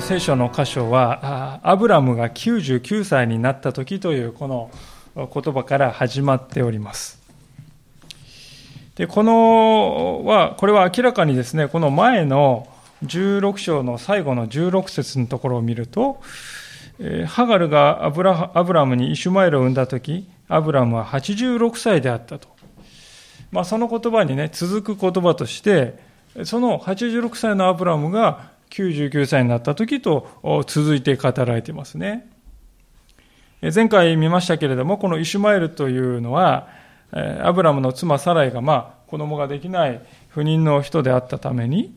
聖書の箇所はアブラムが99歳になった時というこの言葉から始まっております。でこのはこれは明らかにですねこの前の16章の最後の16節のところを見るとハガルがアブラアブラムにイシュマエルを産んだ時アブラムは86歳であったと、まあ、その言葉にね続く言葉としてその86歳のアブラムが99歳になった時と続いて語られていますね。前回見ましたけれども、このイシュマエルというのは、アブラムの妻サライがまあ子供ができない不妊の人であったために、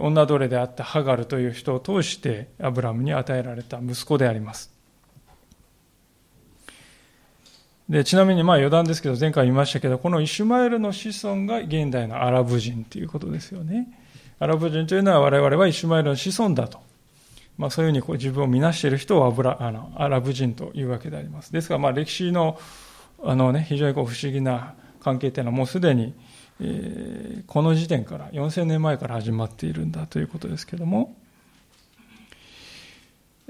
女奴隷であったハガルという人を通してアブラムに与えられた息子であります。でちなみにまあ余談ですけど前回言いましたけどこのイシュマエルの子孫が現代のアラブ人ということですよね。アラブ人というのは我々はイシュマエルの子孫だと。まあ、そういうふうにこう自分を見なしている人をアブラあのアラブ人というわけであります。ですから、ま、歴史のあの、ね、非常にこう不思議な関係というのはもうすでに、えー、この時点から4000年前から始まっているんだということですけども。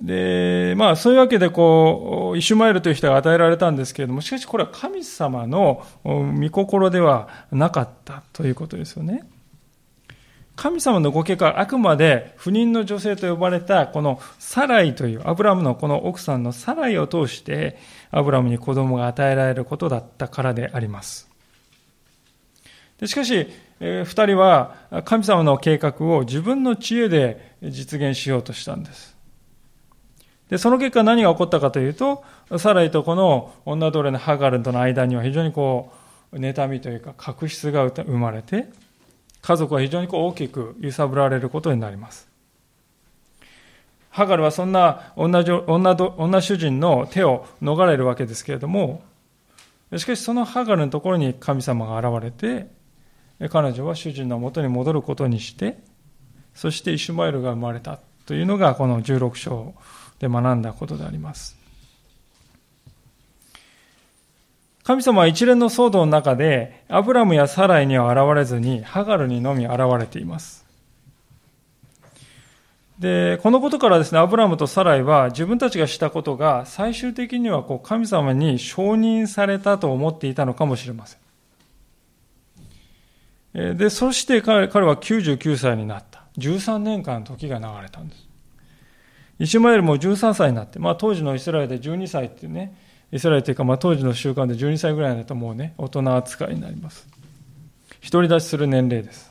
で、まあそういうわけでこう、イシュマエルという人が与えられたんですけれども、しかしこれは神様の御心ではなかったということですよね。神様のご計画はあくまで不妊の女性と呼ばれたこのサライというアブラムのこの奥さんのサライを通してアブラムに子供が与えられることだったからであります。でしかし、えー、二人は神様の計画を自分の知恵で実現しようとしたんです。で、その結果何が起こったかというと、サライとこの女奴隷のハガルとの間には非常にこう、妬みというか確執が生まれて、家族は非常にこう大きく揺さぶられることになります。ハガルはそんな女女女主人の手を逃れるわけですけれども、しかしそのハガルのところに神様が現れて、彼女は主人のもとに戻ることにして、そしてイシュマエルが生まれたというのがこの16章で学んだことであります。神様は一連の騒動の中で、アブラムやサライには現れずに、ハガルにのみ現れています。で、このことからですね、アブラムとサライは自分たちがしたことが最終的にはこう神様に承認されたと思っていたのかもしれません。で、そして彼彼は99歳になった。13年間時が流れたんです。イシュマエルも13歳になって、まあ当時のイスラエルで12歳っていうね、イスラエルというか、まあ、当時の習慣で12歳ぐらいだともうね、大人扱いになります。独り立ちする年齢です。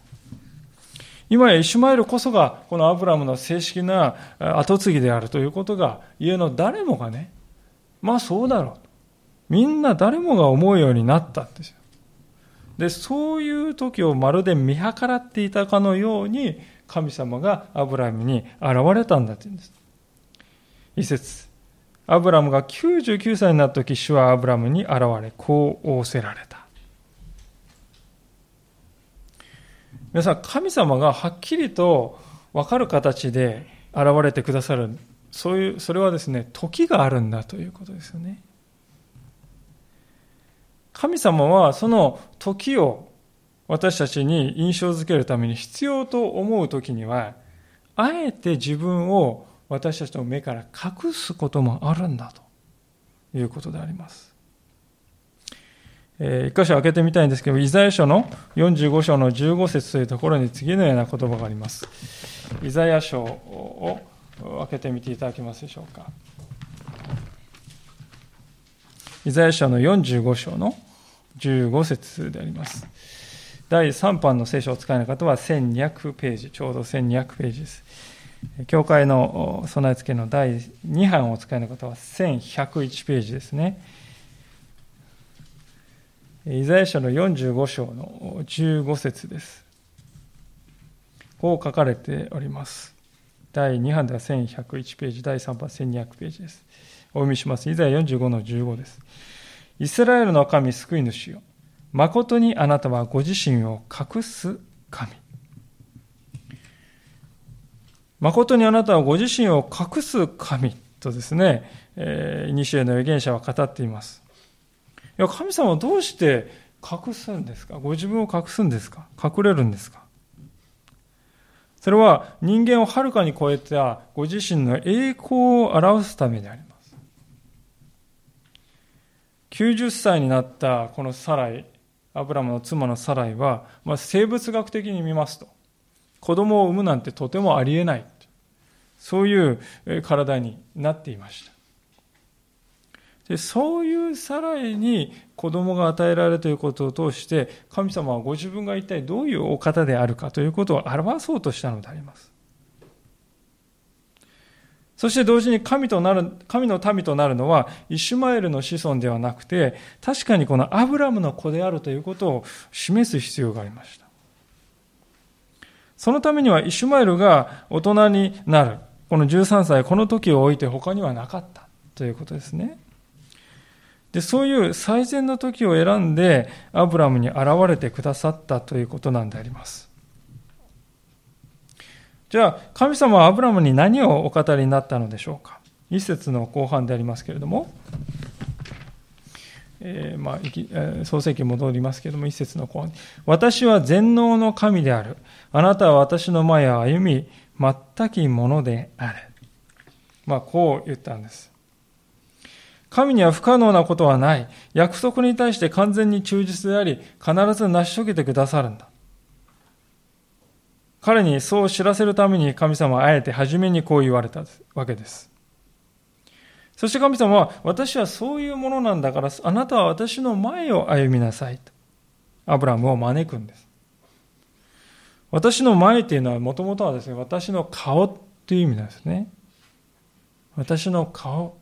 今やイシュマエルこそが、このアブラムの正式な後継ぎであるということが、家の誰もがね、まあそうだろう。みんな誰もが思うようになったんですよ。で、そういう時をまるで見計らっていたかのように、神様がアブラムに現れたんだというんです。一節。アブラムが99歳になった時、主はアブラムに現れ、こう仰せられた。皆さん、神様がはっきりと分かる形で現れてくださる、そういう、それはですね、時があるんだということですよね。神様はその時を私たちに印象づけるために必要と思う時には、あえて自分を私たちの目から隠すこともあるんだということであります。えー、一箇所開けてみたいんですけど、イザヤ書の45章の15節というところに次のような言葉があります。イザヤ書を開けてみていただけますでしょうか。イザヤ書の45章の15節であります。第3版の聖書を使えない方は1200ページ、ちょうど1200ページです。教会の備え付けの第2版をお使いの方は1101ページですね。イザヤ書の45章の15節です。こう書かれております。第2版では1101ページ、第3版1200ページです。お読みします。イザヤ45の15です。イスラエルの神救い主よ。誠にあなたはご自身を隠す神。誠にあなたはご自身を隠す神とですね、えー、西への預言者は語っています。いや、神様はどうして隠すんですか？ご自分を隠すんですか？隠れるんですか？それは人間をはるかに超えたご自身の栄光を表すためであります。90歳になったこのサライ、アブラムの妻のサライは、まあ、生物学的に見ますと、子供を産むなんてとてもありえない。そういう体になっていました。でそういうサライに子供が与えられるということを通して、神様はご自分が一体どういうお方であるかということを表そうとしたのであります。そして同時に神となる、神の民となるのは、イシュマエルの子孫ではなくて、確かにこのアブラムの子であるということを示す必要がありました。そのためには、イシュマエルが大人になる。この13歳、この時を置いて他にはなかったということですね。で、そういう最善の時を選んで、アブラムに現れてくださったということなんであります。じゃあ、神様はアブラムに何をお語りになったのでしょうか？一節の後半でありますけれども、えー、まあ、創世記戻りますけれども、一節の後半。私は全能の神である。あなたは私の前を歩み、全きものである。まあ、こう言ったんです。神には不可能なことはない。約束に対して完全に忠実であり、必ず成し遂げてくださるんだ。彼にそう知らせるために神様はあえて初めにこう言われたわけです。そして神様は、私はそういうものなんだから、あなたは私の前を歩みなさいと。アブラムを招くんです。私の前っていうのはもともとはですね、私の顔っていう意味なんですね。私の顔。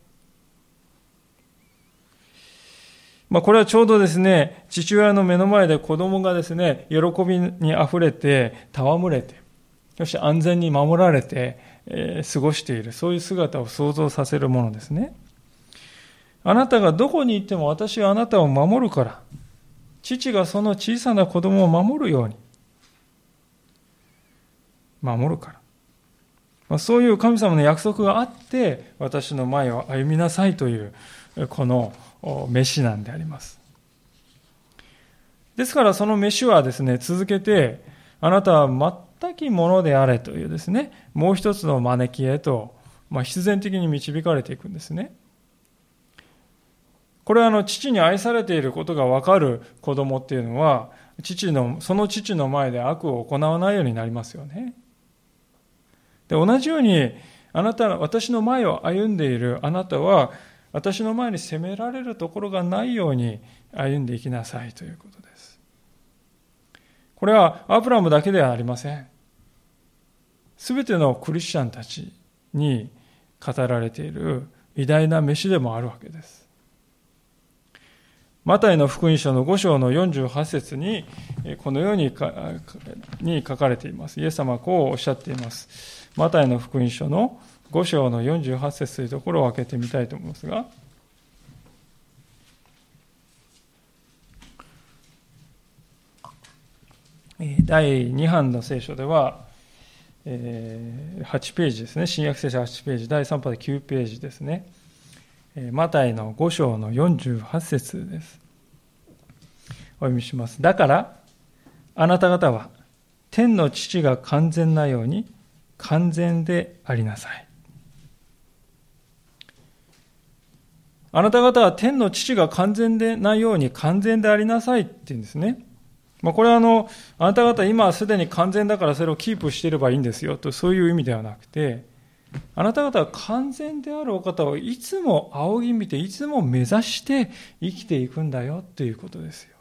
まあ、これはちょうどですね、父親の目の前で子供がですね、喜びに溢れて、戯れて、そして安全に守られて、えー、過ごしている、そういう姿を想像させるものですね。あなたがどこに行っても私はあなたを守るから、父がその小さな子供を守るように、守るから。まあ、そういう神様の約束があって、私の前を歩みなさいという、この飯なんであります。ですからその飯はですね、続けて、あなたは全きものであれというですね、もう一つの招きへと、まあ、必然的に導かれていくんですね。これはあの父に愛されていることがわかる子供っていうのは、父の、その父の前で悪を行わないようになりますよね。で、同じように、あなた、私の前を歩んでいるあなたは、私の前に責められるところがないように歩んでいきなさいということです。これはアブラムだけではありません。すべてのクリスチャンたちに語られている偉大な飯でもあるわけです。マタイの福音書の5章の48節にこのように書かれています。イエス様はこうおっしゃっています。マタイの福音書の5章の48節というところを開けてみたいと思いますが、第2版の聖書では、8ページですね、新約聖書8ページ、第3波で9ページですね、マタイの5章の48節です。お読みします。だから、あなた方は、天の父が完全なように完全でありなさい。あなた方は天の父が完全でないように完全でありなさいって言うんですね。まあ、これはあの、あなた方今はすでに完全だからそれをキープしていればいいんですよと、そういう意味ではなくて、あなた方は完全であるお方をいつも仰ぎ見て、いつも目指して生きていくんだよということですよ。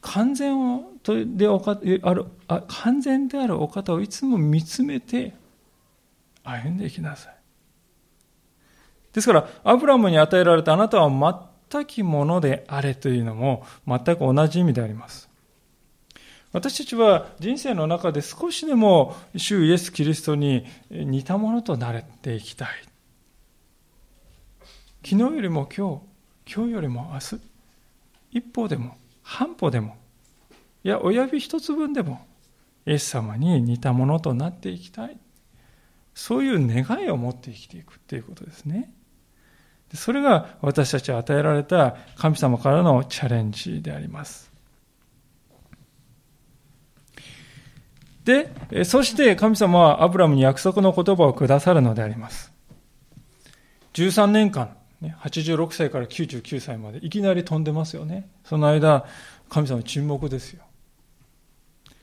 完全をでおかあるあ完全であるお方をいつも見つめて歩んでいきなさい。ですから、アブラムに与えられたあなたは全きものであれというのも全く同じ意味であります。私たちは人生の中で少しでも主イエス・キリストに似たものとなれていきたい。昨日よりも今日、今日よりも明日、一歩でも半歩でも、いや、親指一つ分でも、イエス様に似たものとなっていきたい。そういう願いを持って生きていくということですね。それが私たちは与えられた神様からのチャレンジであります。で、そして神様はアブラムに約束の言葉をくださるのであります。13年間、86歳から99歳までいきなり飛んでますよね。その間、神様沈黙ですよ。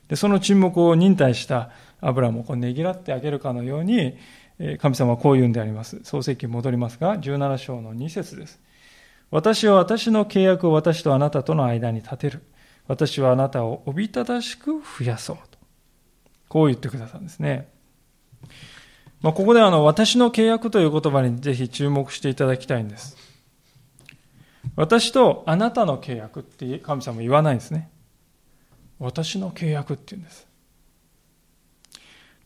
で、その沈黙を忍耐したアブラムをこうねぎらってあげるかのように、神様はこう言うんであります。創世記に戻りますが、17章の2節です。私は私の契約を私とあなたとの間に立てる。私はあなたをおびただしく増やそう。こう言ってくださるんですね。まあ、ここであの、私の契約という言葉にぜひ注目していただきたいんです。私とあなたの契約って神様言わないんですね。私の契約って言うんです。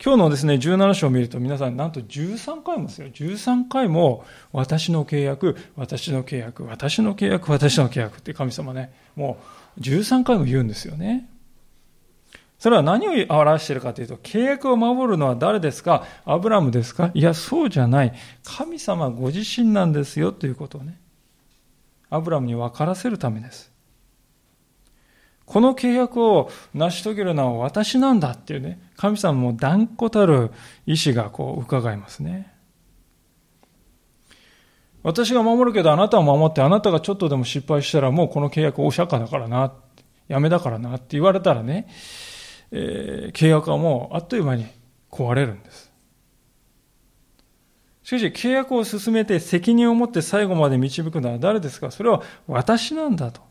今日のですね、17章を見ると皆さんなんと13回もですよ。13回も私の契約、私の契約、私の契約、私の契約って神様ね、もう13回も言うんですよね。それは何を表しているかというと、契約を守るのは誰ですか？アブラムですか？いや、そうじゃない。神様ご自身なんですよということをね、アブラムに分からせるためです。この契約を成し遂げるのは私なんだっていうね、神様も断固たる意志がこう伺いますね。私が守るけどあなたを守ってあなたがちょっとでも失敗したらもうこの契約お釈迦だからな、やめだからなって言われたらね、えー、契約はもうあっという間に壊れるんです。しかし契約を進めて責任を持って最後まで導くのは誰ですか？それは私なんだと。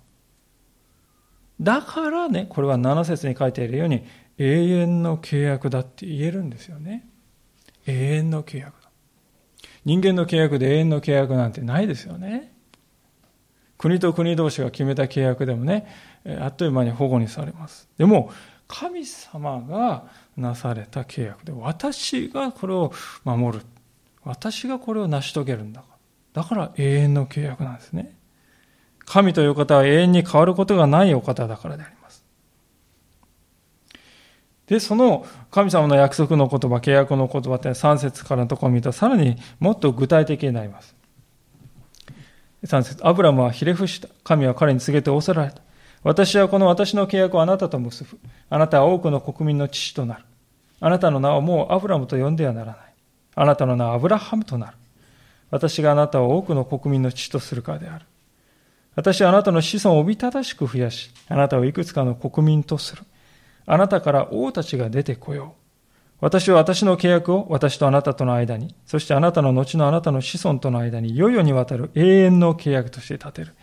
だからね、これは7節に書いているように、永遠の契約だって言えるんですよね。永遠の契約だ。人間の契約で永遠の契約なんてないですよね。国と国同士が決めた契約でもね、あっという間に保護にされます。でも、神様がなされた契約で、私がこれを守る。私がこれを成し遂げるんだから。だから永遠の契約なんですね。神という方は永遠に変わることがないお方だからであります。で、その神様の約束の言葉、契約の言葉って3節からのところを見ると、さらにもっと具体的になります。3節アブラムはひれ伏した。神は彼に告げて仰せられた。私はこの私の契約をあなたと結ぶ。あなたは多くの国民の父となる。あなたの名はもうアブラムと呼んではならない。あなたの名はアブラハムとなる。私があなたを多くの国民の父とするからである。私はあなたの子孫をおびただしく増やし、あなたをいくつかの国民とする。あなたから王たちが出てこよう。私は私の契約を私とあなたとの間に、そしてあなたの後のあなたの子孫との間に、いよいよにわたる永遠の契約として立てる。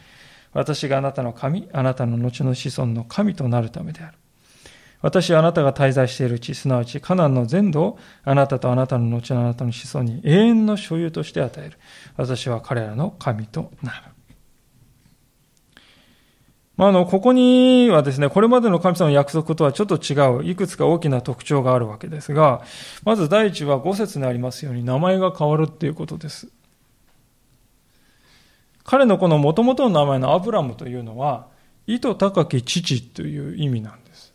私があなたの神、あなたの後の子孫の神となるためである。私はあなたが滞在している地、すなわちカナンの全土をあなたとあなたの後のあなたの子孫に永遠の所有として与える。私は彼らの神となる。まあ、あの、ここにはですね、これまでの神様の約束とはちょっと違う、いくつか大きな特徴があるわけですが、まず第一は5節にありますように名前が変わるっていうことです。彼のこの元々の名前のアブラムというのは、意図高き父という意味なんです。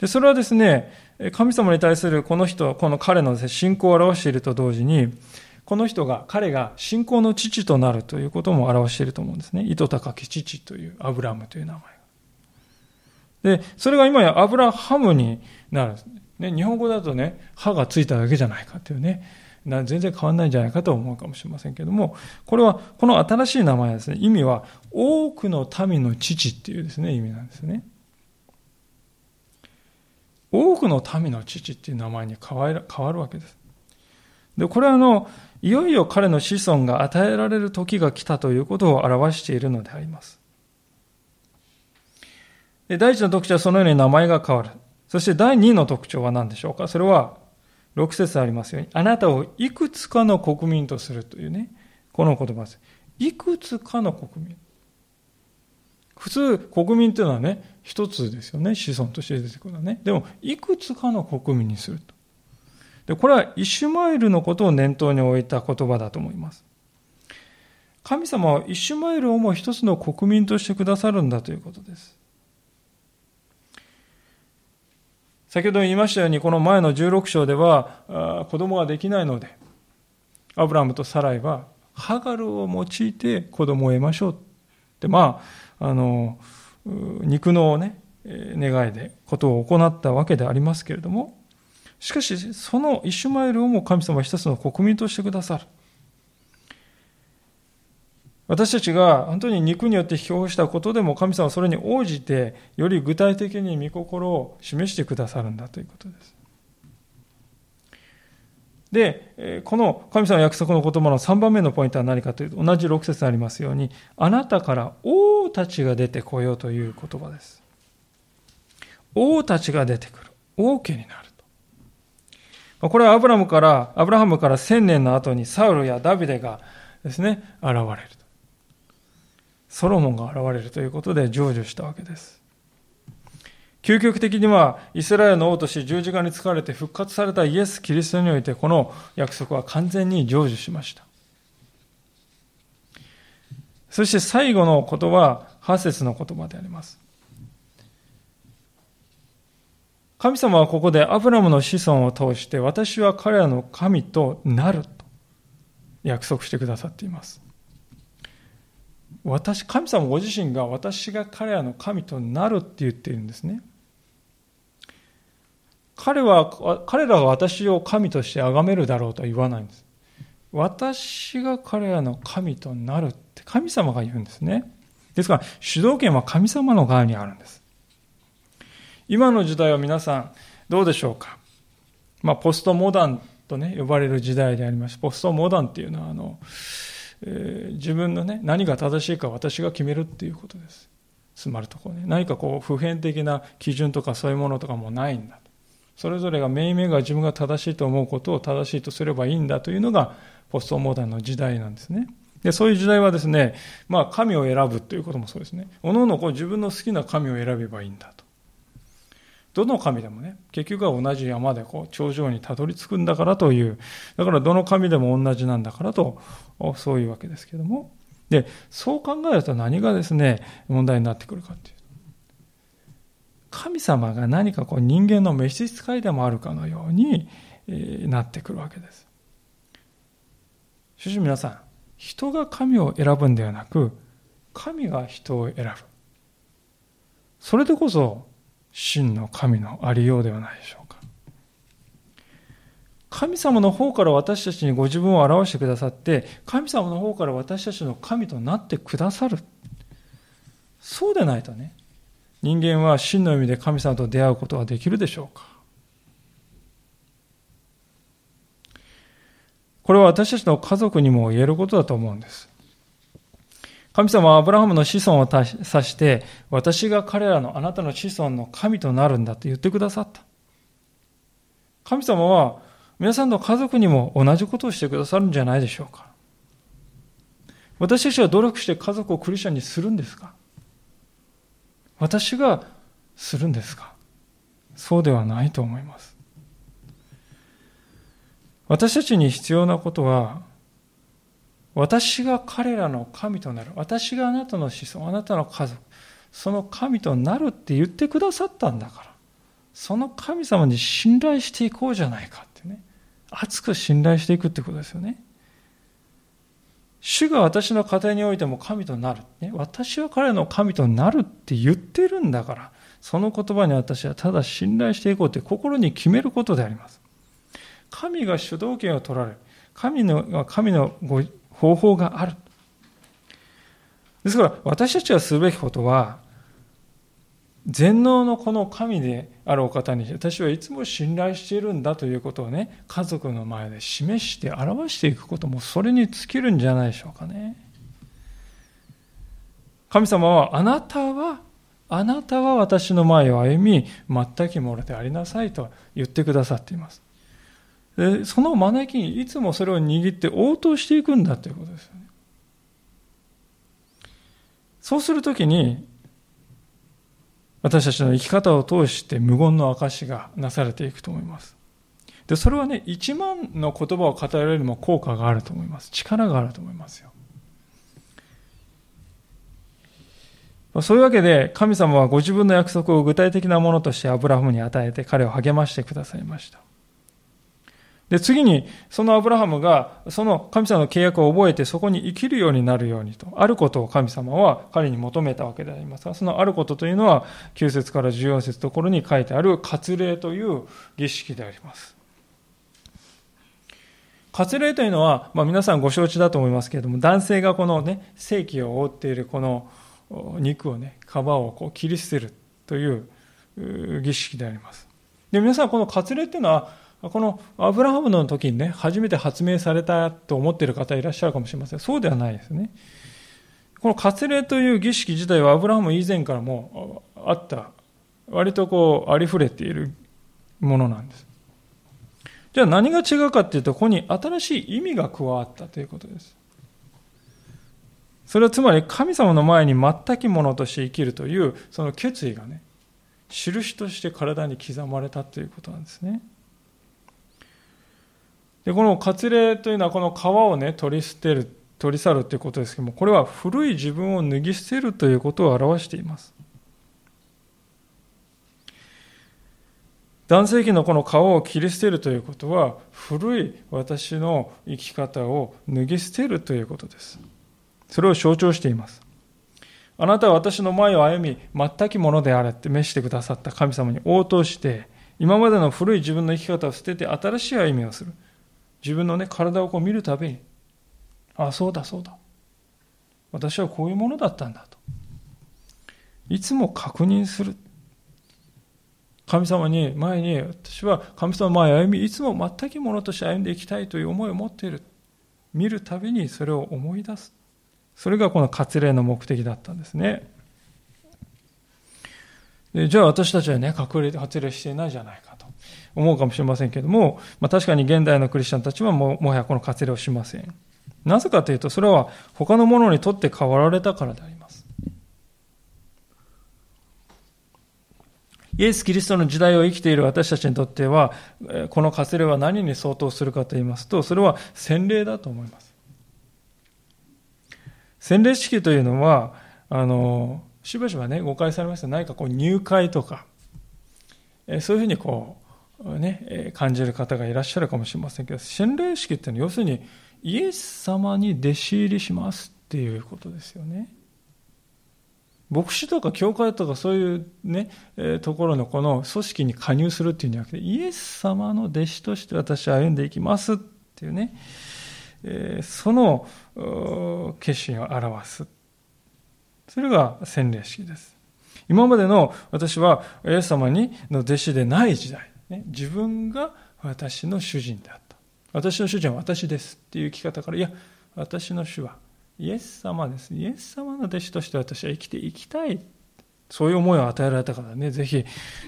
で、それはですね、神様に対するこの人、この彼の信仰を表していると同時に、この人が、彼が信仰の父となるということも表していると思うんですね。糸高き父というアブラムという名前が。で、それが今やアブラハムになるね。日本語だとね、歯がついただけじゃないかっていうね、全然変わんないんじゃないかと思うかもしれませんけれども、これは、この新しい名前ですね、意味は、多くの民の父っていうですね、意味なんですね。多くの民の父っていう名前に変わる変わるわけです。で、これはあの、いよいよ彼の子孫が与えられる時が来たということを表しているのであります。で第一の特徴はそのように名前が変わる。そして第二の特徴は何でしょうかそれは、6節ありますように、あなたをいくつかの国民とするというね、この言葉です。いくつかの国民。普通、国民というのはね、一つですよね。子孫として出てくるのはね。でも、いくつかの国民にすると。で、これはイシュマエルのことを念頭に置いた言葉だと思います。神様はイシュマエルをも一つの国民としてくださるんだということです。先ほど言いましたように、この前の16章では、子供ができないので、アブラムとサライは、ハガルを用いて子供を得ましょう。で、まあ、あの、肉のね、願いでことを行ったわけでありますけれども、しかし、そのイシュマエルをも神様一つの国民としてくださる。私たちが本当に肉によって表したことでも神様はそれに応じてより具体的に御心を示してくださるんだということです。で、この神様の約束の言葉の3番目のポイントは何かというと、同じ6節ありますように、あなたから王たちが出てこようという言葉です。王たちが出てくる。王家になると。これはアブラムから、アブラハムから千年の後にサウルやダビデがですね、現れる。ソロモンが現れるということで成就したわけです。究極的にはイスラエルの王として十字架に疲れて復活されたイエス・キリストにおいてこの約束は完全に成就しました。そして最後の言葉は、ハ節の言葉であります。神様はここでアブラムの子孫を通して私は彼らの神となると約束してくださっています。私、神様ご自身が私が彼らの神となるって言っているんですね。彼は、彼らが私を神として崇めるだろうとは言わないんです。私が彼らの神となるって神様が言うんですね。ですから、主導権は神様の側にあるんです。今の時代は皆さんどうでしょうか。まあ、ポストモダンとね、呼ばれる時代であります。ポストモダンっていうのは、あの、えー、自分のね、何が正しいか私が決めるっていうことです。つまるところね。何かこう、普遍的な基準とかそういうものとかもないんだ。それぞれが命名が自分が正しいと思うことを正しいとすればいいんだというのが、ポストモダンの時代なんですね。で、そういう時代はですね、まあ、神を選ぶということもそうですね。おのおのこう自分の好きな神を選べばいいんだと。どの神でもね、結局は同じ山でこう頂上にたどり着くんだからという、だからどの神でも同じなんだからと、そういうわけですけども。で、そう考えると何がですね、問題になってくるかっていう。神様が何かこう人間の召使いでもあるかのように、なってくるわけです。主人皆さん、人が神を選ぶんではなく、神が人を選ぶ。それでこそ真の神のありようではないでしょうか。神様の方から私たちにご自分を表してくださって、神様の方から私たちの神となってくださる。そうでないとね、人間は真の意味で神様と出会うことはできるでしょうか。これは私たちの家族にも言えることだと思うんです。神様はアブラハムの子孫を指して、私が彼らのあなたの子孫の神となるんだと言ってくださった。神様は皆さんの家族にも同じことをしてくださるんじゃないでしょうか。私たちは努力して家族をクリスチャンにするんですか？私がするんですか？そうではないと思います。私たちに必要なことは、私が彼らの神となる。私があなたの子孫、あなたの家族、その神となるって言ってくださったんだから、その神様に信頼していこうじゃないかってね。熱く信頼していくってことですよね。主が私の家庭においても神となる。ね、私は彼の神となるって言ってるんだから、その言葉に私はただ信頼していこうって心に決めることであります。神が主導権を取られ。神の、神のご方法がある。ですから私たちがするべきことは、全能のこの神であるお方に私はいつも信頼しているんだということをね、家族の前で示して表していくこともそれに尽きるんじゃないでしょうかね。神様はあなたはあなたは私の前を歩み、全きものでありなさいと言ってくださっています。でその招きにいつもそれを握って応答していくんだということですよね。そうするときに、私たちの生き方を通して無言の証がなされていくと思います。で、それはね、一万の言葉を語られるよりも効果があると思います。力があると思いますよ。そういうわけで、神様はご自分の約束を具体的なものとしてアブラハムに与えて彼を励ましてくださいました。で、次に、そのアブラハムが、その神様の契約を覚えて、そこに生きるようになるようにと、あることを神様は彼に求めたわけでありますが、そのあることというのは、9節から14節ところに書いてある割礼という儀式であります。割礼というのは、まあ、皆さんご承知だと思いますけれども、男性がこのね、正規を覆っているこの肉をね、皮をこう切り捨てるという儀式であります。で、皆さんこの割礼っていうのは、このアブラハムの時にね、初めて発明されたと思っている方いらっしゃるかもしれません。そうではないですね。この割礼という儀式自体はアブラハム以前からもあった、割とこう、ありふれているものなんです。じゃあ何が違うかっていうと、ここに新しい意味が加わったということです。それはつまり神様の前に全きものとして生きるという、その決意がね、印として体に刻まれたということなんですね。でこの割礼というのはこの皮をね取り捨てる取り去るということですけどもこれは古い自分を脱ぎ捨てるということを表しています。男性器のこの皮を切り捨てるということは古い私の生き方を脱ぎ捨てるということです。それを象徴しています。あなたは私の前を歩み全きものであれって召してくださった神様に応答して今までの古い自分の生き方を捨てて新しい歩みをする。自分のね、体をこう見るたびに、ああ、そうだ、そうだ。私はこういうものだったんだと。いつも確認する。神様に、前に、私は神様の前歩み、いつも全くものとして歩んでいきたいという思いを持っている。見るたびにそれを思い出す。それがこの割礼の目的だったんですね。でじゃあ私たちはね、隠れ、割礼していないじゃないか。思うかもしれませんけれども、まあ、確かに現代のクリスチャンたちはももはやこの割礼をしません。なぜかというと、それは他のものにとって変わられたからであります。イエス・キリストの時代を生きている私たちにとっては、この割礼は何に相当するかと言いますと、それは洗礼だと思います。洗礼式というのは、あの、しばしばね、誤解されました。何かこう入会とか、そういうふうにこう、ね、感じる方がいらっしゃるかもしれませんけど、洗礼式っていうのは要するにイエス様に弟子入りしますっていうことですよね。牧師とか教会とかそういうね、えところのこの組織に加入するっていうんじゃなくて、イエス様の弟子として私は歩んでいきますっていうね、えその決心を表す。それが洗礼式です。今までの私はイエス様にの弟子でない時代、ね、自分が私の主人であった。私の主人は私ですっていう生き方から、いや、私の主はイエス様です。イエス様の弟子として私は生きていきたい。そういう思いを与えられたからね、ぜひ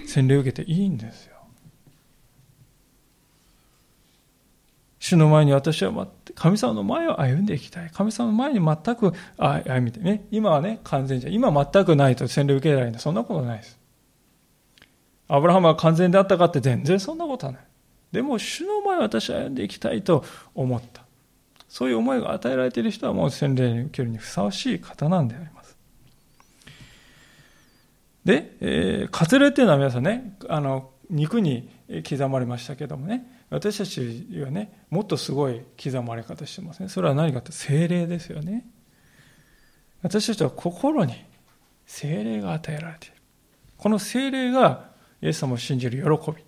洗礼を受けていいんですよ。主の前に私は神様の前を歩んでいきたい。神様の前に全く歩みてね。今はね、完全じゃ、今全くないと洗礼を受けられないそんなことないです。アブラハムは完全であったかって全然そんなことはない。でも、主の前私は歩んでいきたいと思った。そういう思いが与えられている人はもう洗礼に受けるにふさわしい方なんであります。で、えー、割礼っていうのは皆さんね、あの、肉に刻まれましたけどもね、私たちはね、もっとすごい刻まれ方してますね。それは何かって精霊ですよね。私たちは心に精霊が与えられている。この精霊がイエス様を信じる喜び。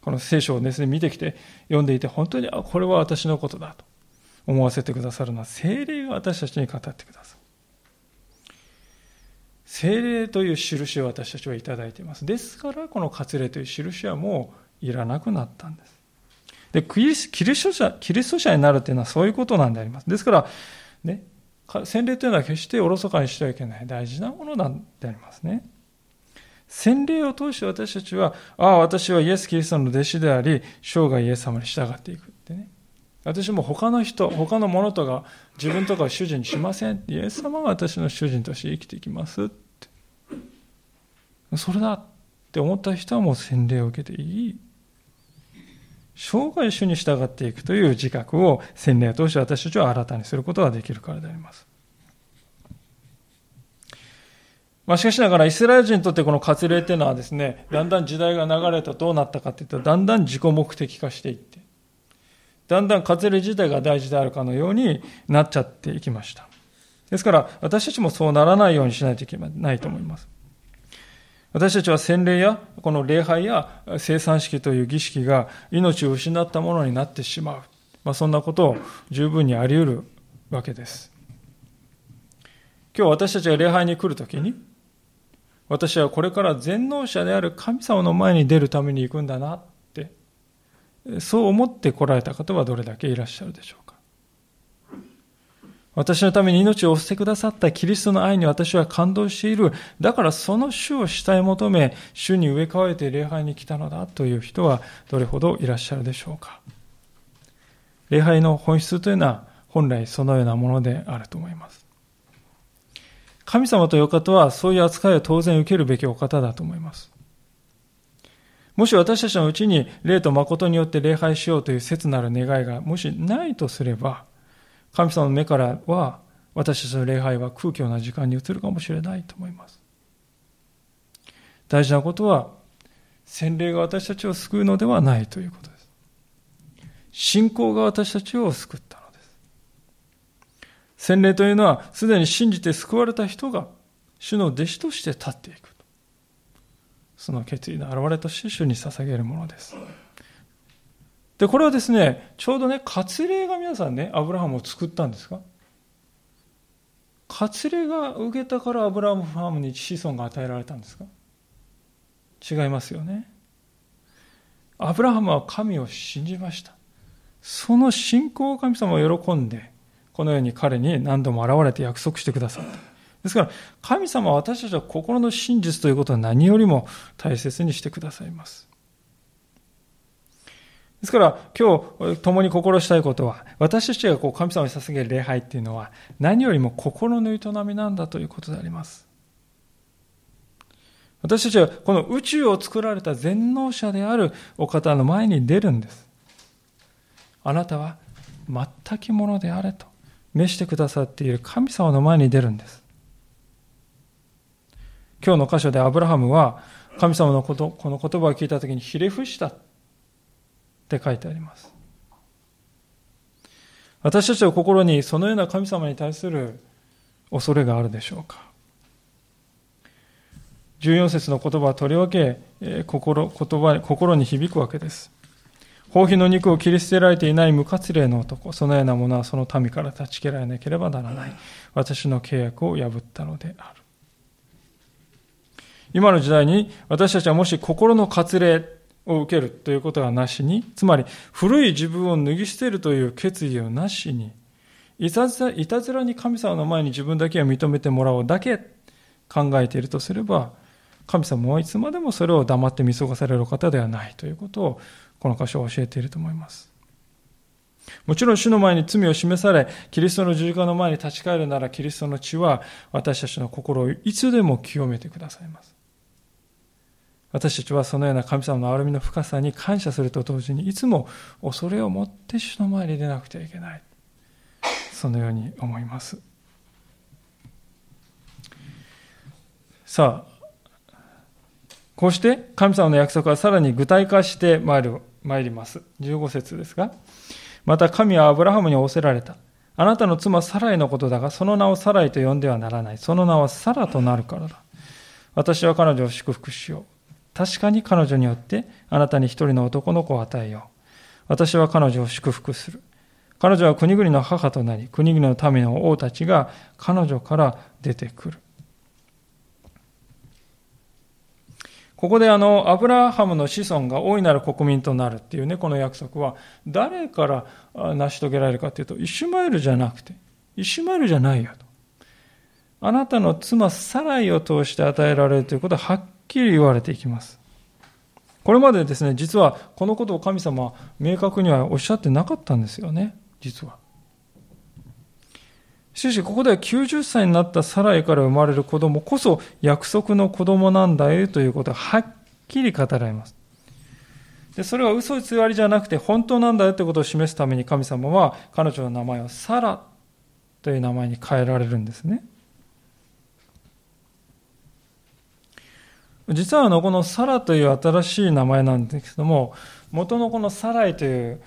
この聖書をですね、見てきて読んでいて、本当に、あ、これは私のことだと思わせてくださるのは、精霊が私たちに語ってくださる。精霊という印を私たちはいただいています。ですから、この割礼という印はもういらなくなったんです。で、キリスト者、キリスト者になるというのはそういうことなんであります。ですから、ね、洗礼というのは決しておろそかにしてはいけない大事なものなんでありますね。洗礼を通して私たちは、ああ、私はイエス・キリストの弟子であり、生涯イエス様に従っていくってね。私も他の人、他のものとか自分とかを主人にしません。イエス様が私の主人として生きていきますって。それだって思った人はもう洗礼を受けていい。生涯主に従っていくという自覚を洗礼を通して私たちは新たにすることができるからであります。まあ、しかしながらイスラエル人にとってこの割礼というのはですね、だんだん時代が流れとどうなったかというと、だんだん自己目的化していって、だんだん割礼自体が大事であるかのようになっちゃっていきました。ですから、私たちもそうならないようにしないといけないと思います。私たちは洗礼や、この礼拝や生産式という儀式が命を失ったものになってしまう。まあ、そんなことを十分にあり得るわけです。今日私たちが礼拝に来るときに、私はこれから全能者である神様の前に出るために行くんだなって、そう思って来られた方はどれだけいらっしゃるでしょうか。私のために命を捨てくださったキリストの愛に私は感動している。だからその主を慕い求め、主に植え替えて礼拝に来たのだという人はどれほどいらっしゃるでしょうか。礼拝の本質というのは本来そのようなものであると思います。神様という方はそういう扱いを当然受けるべきお方だと思います。もし私たちのうちに霊と誠によって礼拝しようという切なる願いがもしないとすれば、神様の目からは私たちの礼拝は空虚な時間に移るかもしれないと思います。大事なことは、洗礼が私たちを救うのではないということです。信仰が私たちを救った。洗礼というのは、すでに信じて救われた人が、主の弟子として立っていく。その決意の表れとして主に捧げるものです。で、これはですね、ちょうどね、割礼が皆さんね、アブラハムを作ったんですか割礼が受けたからアブラハムファームに子孫が与えられたんですか違いますよね。アブラハムは神を信じました。その信仰を神様を喜んで、このように彼に何度も現れて約束してくださった。ですから、神様は私たちは心の真実ということは何よりも大切にしてくださいます。ですから、今日、共に心したいことは、私たちがこう神様に捧げる礼拝っていうのは、何よりも心の営みなんだということであります。私たちはこの宇宙を作られた全能者であるお方の前に出るんです。あなたは全きものであれと召してくださっている神様の前に出るんです。今日の箇所でアブラハムは神様のこと、この言葉を聞いたときにひれ伏した。って書いてあります。私たちは心にそのような神様に対する恐れがあるでしょうか14節の言葉はとりわけ、心言葉心に響くわけです。包皮の肉を切り捨てられていない無活霊の男、そのようなものはその民から断ち切られなければならない。私の契約を破ったのである。今の時代に私たちはもし心の割礼を受けるということはなしに、つまり古い自分を脱ぎ捨てるという決意をなしに、いたずらに神様の前に自分だけを認めてもらおうだけ考えているとすれば、神様はいつまでもそれを黙って見過ごされる方ではないということを、この箇所は教えていると思います。もちろん主の前に罪を示され、キリストの十字架の前に立ち返るなら、キリストの血は私たちの心をいつでも清めてくださいます。私たちはそのような神様の憐れみの深さに感謝すると同時に、いつも恐れを持って主の前に出なくてはいけない。そのように思います。さあ、こうして神様の約束はさらに具体化してまいる参ります。15節ですが、また神はアブラハムに仰せられた。あなたの妻サライのことだが、その名をサライと呼んではならない。その名はサラとなるからだ。私は彼女を祝福しよう。確かに彼女によってあなたに一人の男の子を与えよう。私は彼女を祝福する。彼女は国々の母となり、国々の民の王たちが彼女から出てくる。ここであの、アブラハムの子孫が大いなる国民となるっていうね、この約束は、誰から成し遂げられるかというと、イシュマエルじゃなくて、イシュマエルじゃないよと。あなたの妻サライを通して与えられるということははっきり言われていきます。これまでですね、実はこのことを神様は明確にはおっしゃってなかったんですよね、実は。しかし、ここでは90歳になったサライから生まれる子供こそ約束の子供なんだよということがはっきり語られます。でそれは嘘偽りじゃなくて本当なんだよということを示すために神様は彼女の名前をサラという名前に変えられるんですね。実はあのこのサラという新しい名前なんですけども元のこのサライという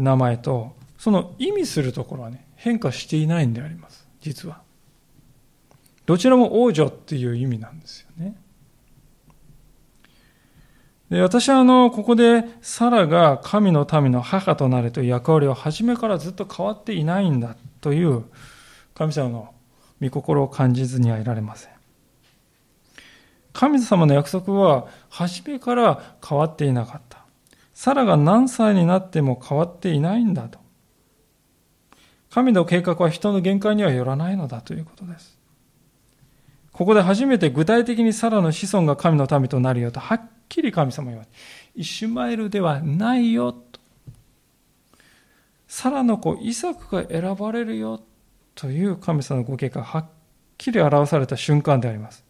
名前と、その意味するところはね、変化していないんであります。実は。どちらも王女っていう意味なんですよね。で私はあの、ここでサラが神の民の母となるという役割を初めからずっと変わっていないんだという神様の御心を感じずにはいられません。神様の約束は初めから変わっていなかった。サラが何歳になっても変わっていないんだと。神の計画は人の限界にはよらないのだということです。ここで初めて具体的にサラの子孫が神の民となるよとはっきり神様は言われイシュマエルではないよと。サラの子イサクが選ばれるよという神様のご計画はっきり表された瞬間であります。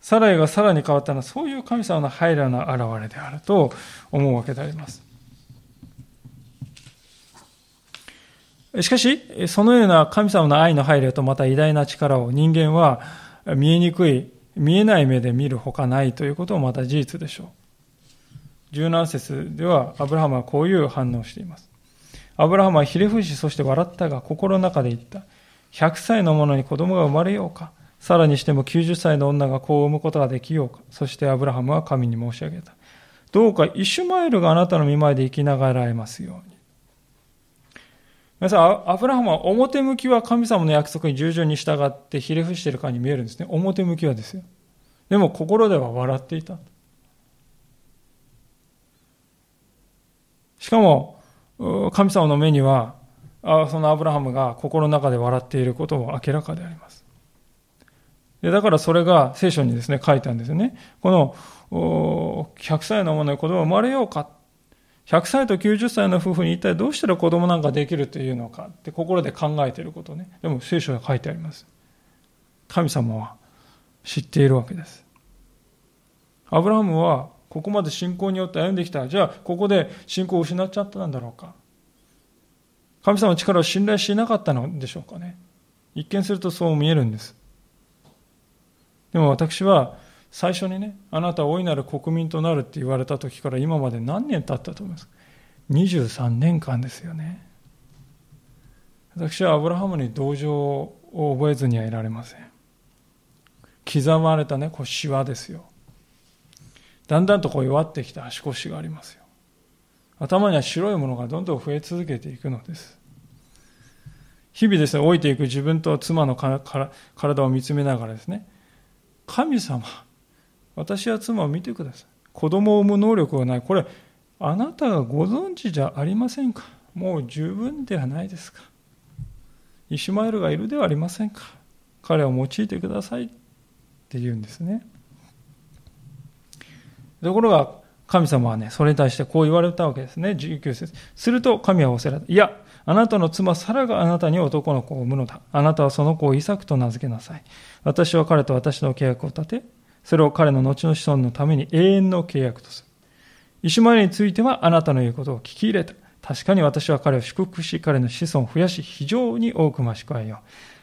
サライがさらに変わったのはそういう神様の配慮の現れであると思うわけであります。しかし、そのような神様の愛の配慮とまた偉大な力を人間は見えにくい、見えない目で見るほかないということもまた事実でしょう。十何節ではアブラハムはこういう反応をしています。アブラハムはひれ伏し、そして笑ったが心の中で言った。100歳の者に子供が生まれようか。さらにしても90歳の女が子を産むことができようか。そしてアブラハムは神に申し上げた。どうかイシュマエルがあなたの見舞いで生きながらえますように。皆さん、アブラハムは表向きは神様の約束に従順に従ってひれ伏しているかに見えるんですね。表向きはですよ。でも心では笑っていた。しかも、神様の目には、そのアブラハムが心の中で笑っていることも明らかであります。でだからそれが聖書にですね、書いたんですよね。この、100歳の者に子供生まれようか。100歳と90歳の夫婦に一体どうしたら子供なんかできるというのかって心で考えていることね。でも聖書に書いてあります。神様は知っているわけです。アブラハムはここまで信仰によって歩んできた。じゃあ、ここで信仰を失っちゃったんだろうか。神様の力を信頼しなかったのでしょうかね。一見するとそう見えるんです。でも私は最初にね、あなたは大いなる国民となるって言われた時から今まで何年経ったと思いますか ?23 年間ですよね。私はアブラハムに同情を覚えずにはいられません。刻まれたね、こうシワですよ。だんだんとこう弱ってきた足腰がありますよ。頭には白いものがどんどん増え続けていくのです。日々ですね、老いていく自分と妻の体を見つめながらですね、神様、私は妻を見てください。子供を産む能力がない。これ、あなたがご存知じゃありませんか？もう十分ではないですかイシュマエルがいるではありませんか？彼を用いてくださいって言うんですね。ところが、神様はね、それに対してこう言われたわけですね。19節。すると神はおせられた。いや、あなたの妻サラがあなたに男の子を産むのだ。あなたはその子をイサクと名付けなさい。私は彼と私の契約を立て、それを彼の後の子孫のために永遠の契約とする。イシュマエルについてはあなたの言うことを聞き入れた。確かに私は彼を祝福し、彼の子孫を増やし、非常に多く増し加えよ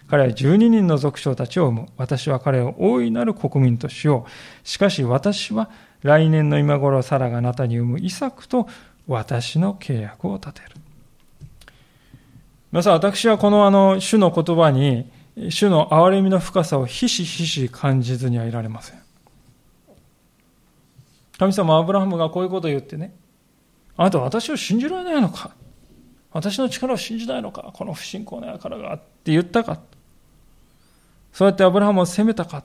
う。彼は12人の族長たちを生む。私は彼を大いなる国民としよう。しかし私は来年の今頃サラがあなたに産むイサクと私の契約を立てる。皆さん、私はこのあの、主の言葉に、主の憐れみの深さをひしひし感じずにはいられません。神様アブラハムがこういうことを言ってね、あなたは私を信じられないのか。私の力を信じないのか。この不信仰な輩がって言ったか。そうやってアブラハムを責めたか。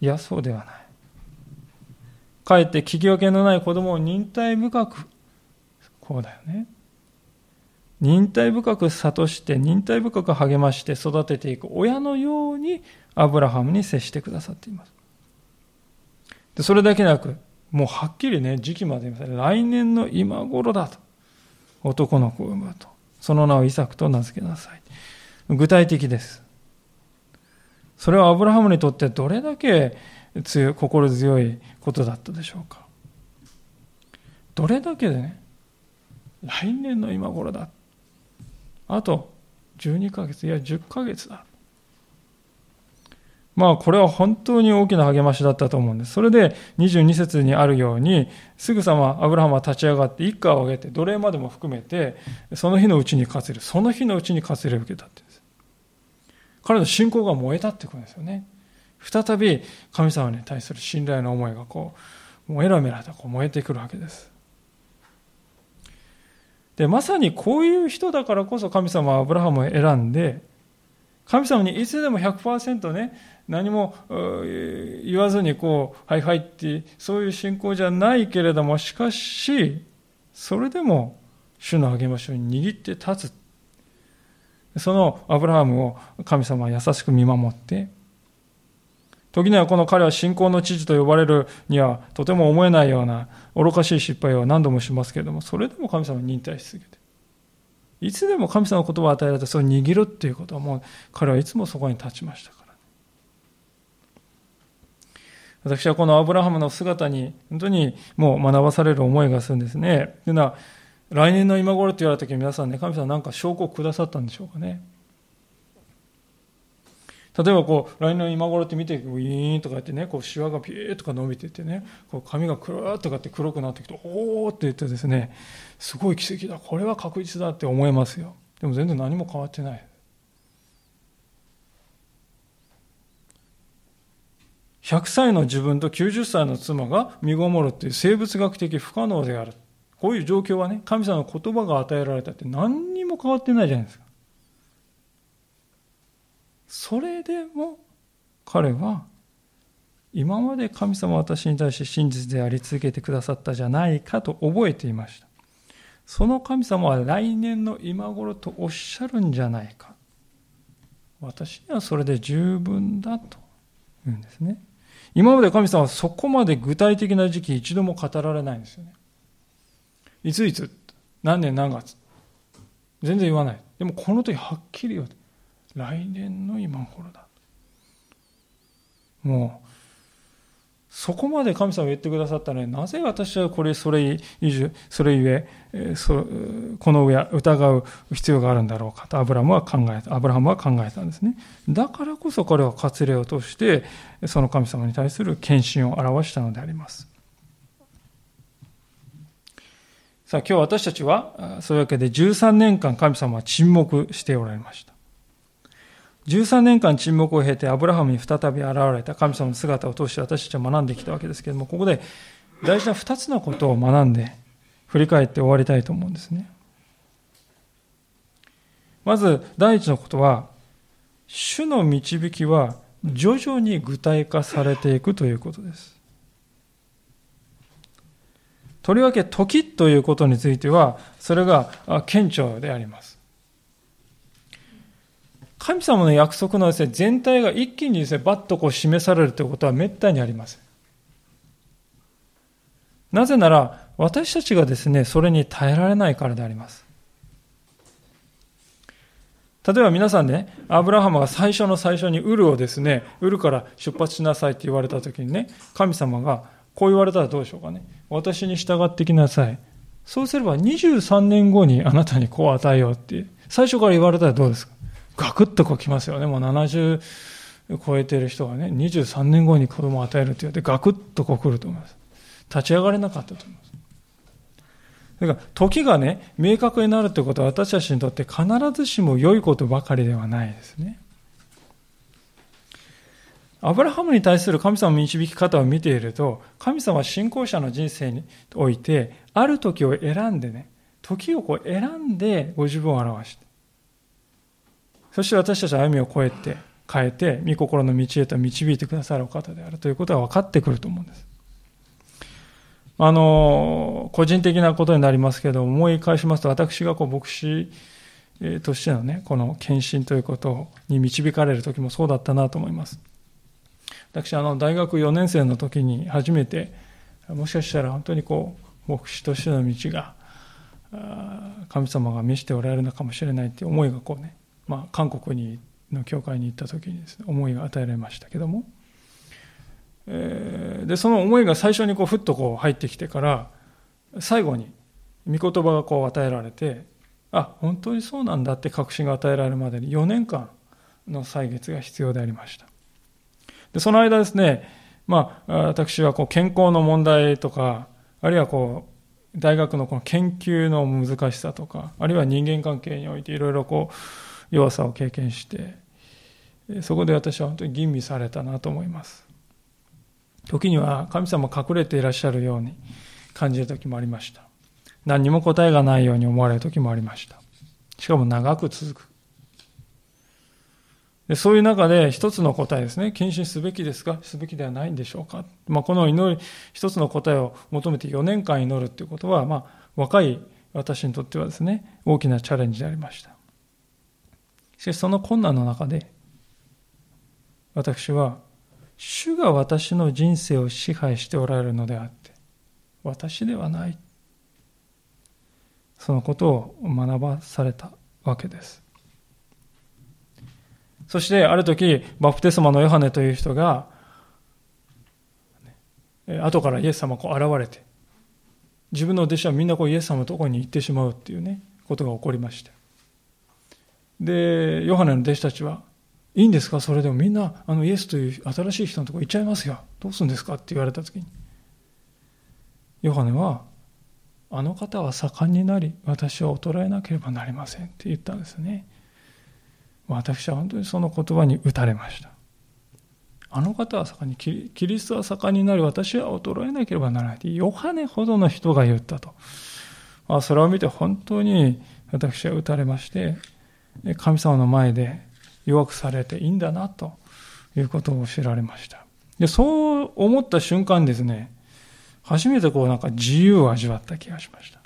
いや、そうではない。かえって聞き分けのない子供を忍耐深く、こうだよね。忍耐深く諭して忍耐深く励まして育てていく親のようにアブラハムに接してくださっています。でそれだけなくもうはっきりね時期まで言います。来年の今頃だと。男の子を産むと。その名をイサクと名付けなさい。具体的です。それはアブラハムにとってどれだけ強い心強いことだったでしょうか。どれだけでね来年の今頃だ。あと12ヶ月いや10ヶ月だ。まあこれは本当に大きな励ましだったと思うんです。それで22節にあるように、すぐさまアブラハムは立ち上がって一家を挙げて奴隷までも含めて、その日のうちに活る、その日のうちに活るを受けたって彼の信仰が燃えたってことですよね。再び神様に対する信頼の思いがこう、メラメラとこう燃えてくるわけです。で、まさにこういう人だからこそ神様はアブラハムを選んで、神様にいつでも100%ね、何も言わずにこう、はいはいって、そういう信仰じゃないけれども、しかし、それでも主の励ましを握って立つ。そのアブラハムを神様は優しく見守って、時にはこの彼は信仰の知事と呼ばれるにはとても思えないような愚かしい失敗を何度もしますけれども、それでも神様に忍耐し続けて。いつでも神様の言葉を与えられてそれを握るっていうことはもう彼はいつもそこに立ちましたから。私はこのアブラハムの姿に本当にもう学ばされる思いがするんですね。というのは、来年の今頃って言われた時皆さんね、神様なんか証拠をくださったんでしょうかね。例えばこう、来年の今頃って見て、ウィーンとか言ってね、こう、シワがピーとか伸びてってね、こう髪がくるーっとかって黒くなってきて、おーって言ってですね、すごい奇跡だ、これは確実だって思いますよ。でも全然何も変わってない。100歳の自分と90歳の妻が身ごもるっていう生物学的不可能である。こういう状況はね、神様の言葉が与えられたって何にも変わってないじゃないですか。それでも彼は今まで神様は私に対して真実であり続けてくださったじゃないかと覚えていました。その神様は来年の今頃とおっしゃるんじゃないか。私にはそれで十分だと言うんですね。今まで神様はそこまで具体的な時期一度も語られないんですよね。いついつ、何年何月？全然言わない。でもこの時はっきり言う。来年の今頃だ。もう、そこまで神様言ってくださったのになぜ私はこれ、それ、それゆえ、この上疑う必要があるんだろうかとアブラムは考えた、アブラハムは考えたんですね。だからこそ彼は割礼を通して、その神様に対する献身を表したのであります。さあ今日私たちは、そういうわけで13年間神様は沈黙しておられました。13年間沈黙を経てアブラハムに再び現れた神様の姿を通して私たちは学んできたわけですけれども、ここで大事な2つのことを学んで振り返って終わりたいと思うんですね。まず第一のことは、主の導きは徐々に具体化されていくということです。とりわけ時ということについては、それが顕著であります。神様の約束のですね、全体が一気にですね、バッとこう示されるということは滅多にあります。なぜなら、私たちがですね、それに耐えられないからであります。例えば皆さんね、アブラハムが最初の最初にウルをですね、ウルから出発しなさいって言われた時にね、神様がこう言われたらどうでしょうかね。私に従ってきなさい。そうすれば23年後にあなたにこう与えようって、最初から言われたらどうですか？ガクッとこう来ますよね。もう70超えてる人がね、23年後に子供を与えるって言って、ガクッとこう来ると思います。立ち上がれなかったと思います。だから、時がね、明確になるということは私たちにとって必ずしも良いことばかりではないですね。アブラハムに対する神様の導き方を見ていると、神様は信仰者の人生において、ある時を選んでね、時をこう選んでご自分を表して、そして私たち歩みを越えて、変えて、御心の道へと導いてくださるお方であるということが分かってくると思うんです。あの、個人的なことになりますけど、思い返しますと、私がこう牧師としてのね、この献身ということに導かれる時もそうだったなと思います。私、あの、大学4年生の時に初めて、もしかしたら本当にこう、牧師としての道が、神様が見せておられるのかもしれないっていう思いがこうね、まあ、韓国にの教会に行った時にですね、思いが与えられましたけども、えー、で、その思いが最初にこう、ふっとこう入ってきてから、最後に、御言葉がこう与えられて、あ、本当にそうなんだって確信が与えられるまでに4年間の歳月が必要でありました。で、その間ですね、まあ、私はこう健康の問題とか、あるいはこう、大学のこの研究の難しさとか、あるいは人間関係においていろいろこう、弱さを経験して、そこで私は本当に吟味されたなと思います。時には神様隠れていらっしゃるように感じる時もありました。何にも答えがないように思われる時もありました。しかも長く続く。でそういう中で一つの答えですね。献身すべきですか？すべきではないんでしょうか、まあ、この祈り、一つの答えを求めて4年間祈るということは、まあ、若い私にとってはですね、大きなチャレンジでありました。しかしその困難の中で、私は、主が私の人生を支配しておられるのであって、私ではない。そのことを学ばされたわけです。そしてある時、バプテスマのヨハネという人が、後からイエス様が現れて、自分の弟子はみんなこうイエス様のところに行ってしまうっていうね、ことが起こりました。で、ヨハネの弟子たちは、いいんですか？それでもみんな、あのイエスという新しい人のとこ行っちゃいますよ。どうするんですか？って言われた時に。ヨハネは、あの方は盛んになり、私は衰えなければなりませんって言ったんですね。私は本当にその言葉に打たれました。あの方は盛んに、キリストは盛んになり、私は衰えなければならない。ヨハネほどの人が言ったと。まあそれを見て本当に私は打たれまして、神様の前で弱くされていいんだなということを知られました。でそう思った瞬間ですね、初めてこうなんか自由を味わった気がしました。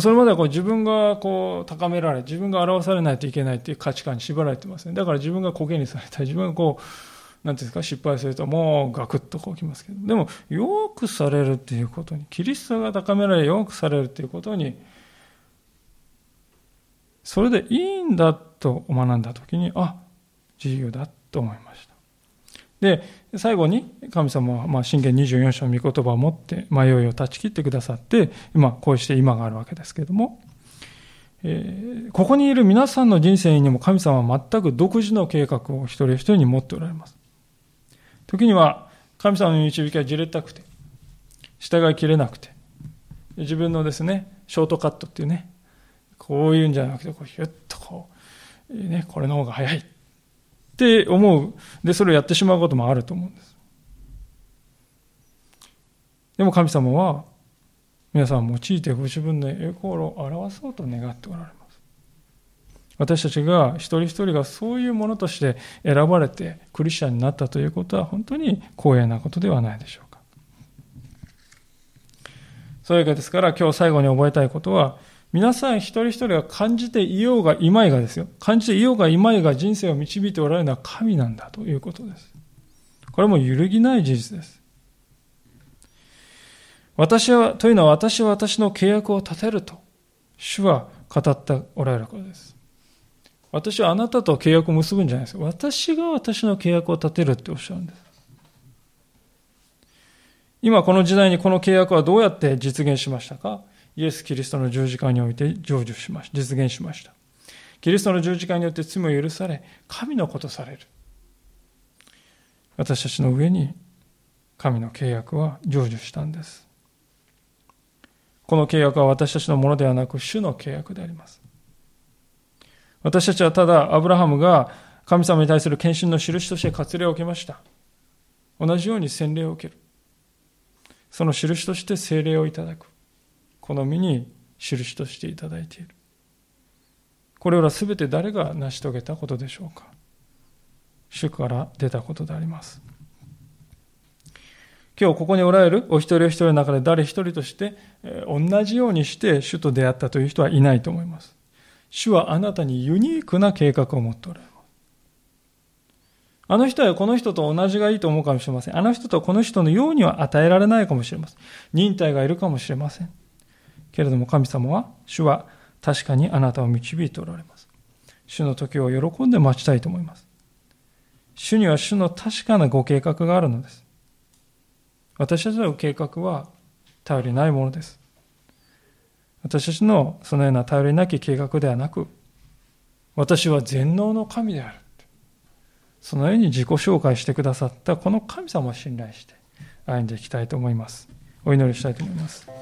それまではこう自分がこう高められ、自分が表されないといけないっていう価値観に縛られてますね。だから自分が苔にされたり、自分がこう、なんていうんですか、失敗するともうガクッとこうきますけど、でも、よくされるっていうことに、キリストが高められ、よくされるっていうことに、それでいいんだと学んだときに、あ、自由だと思いました。で、最後に神様は、まあ、信玄24章の御言葉を持って迷いを断ち切ってくださって、今、こうして今があるわけですけれども、えー、ここにいる皆さんの人生にも神様は全く独自の計画を一人一人に持っておられます。時には神様の導きはじれたくて、従いきれなくて、自分のですね、ショートカットっていうね、こういうんじゃなくて、こうひゅっとこう、ね、これの方が早い。って思う。で、それをやってしまうこともあると思うんです。でも神様は、皆さん用いてご自分の栄光を表そうと願っておられます。私たちが一人一人がそういうものとして選ばれてクリスチャンになったということは本当に光栄なことではないでしょうか。そういうわけですから今日最後に覚えたいことは皆さん一人一人が感じていようがいまいがですよ。感じていようがいまいが人生を導いておられるのは神なんだということです。これも揺るぎない事実です。私は、というのは私は私の契約を立てると、主は語っておられることです。私はあなたと契約を結ぶんじゃないですか。私が私の契約を立てるっておっしゃるんです。今この時代にこの契約はどうやって実現しましたか？イエス・キリストの十字架において成就しました。実現しました。キリストの十字架によって罪を許され、神のことされる。私たちの上に神の契約は成就したんです。この契約は私たちのものではなく、主の契約であります。私たちはただ、アブラハムが神様に対する献身の印として割礼を受けました。同じように洗礼を受ける。その印として聖霊をいただく。この身に印としていただいている。これらすべて誰が成し遂げたことでしょうか？主から出たことであります。今日ここにおられるお一人お一人の中で誰一人として同じようにして主と出会ったという人はいないと思います。主はあなたにユニークな計画を持っておられます。あの人はこの人と同じがいいと思うかもしれません。あの人とこの人のようには与えられないかもしれません。忍耐がいるかもしれません。けれども神様は、主は確かにあなたを導いておられます。主の時を喜んで待ちたいと思います。主には主の確かなご計画があるのです。私たちの計画は頼りないものです。私たちのそのような頼りなき計画ではなく、私は全能の神である。そのように自己紹介してくださったこの神様を信頼して歩んでいきたいと思います。お祈りしたいと思います。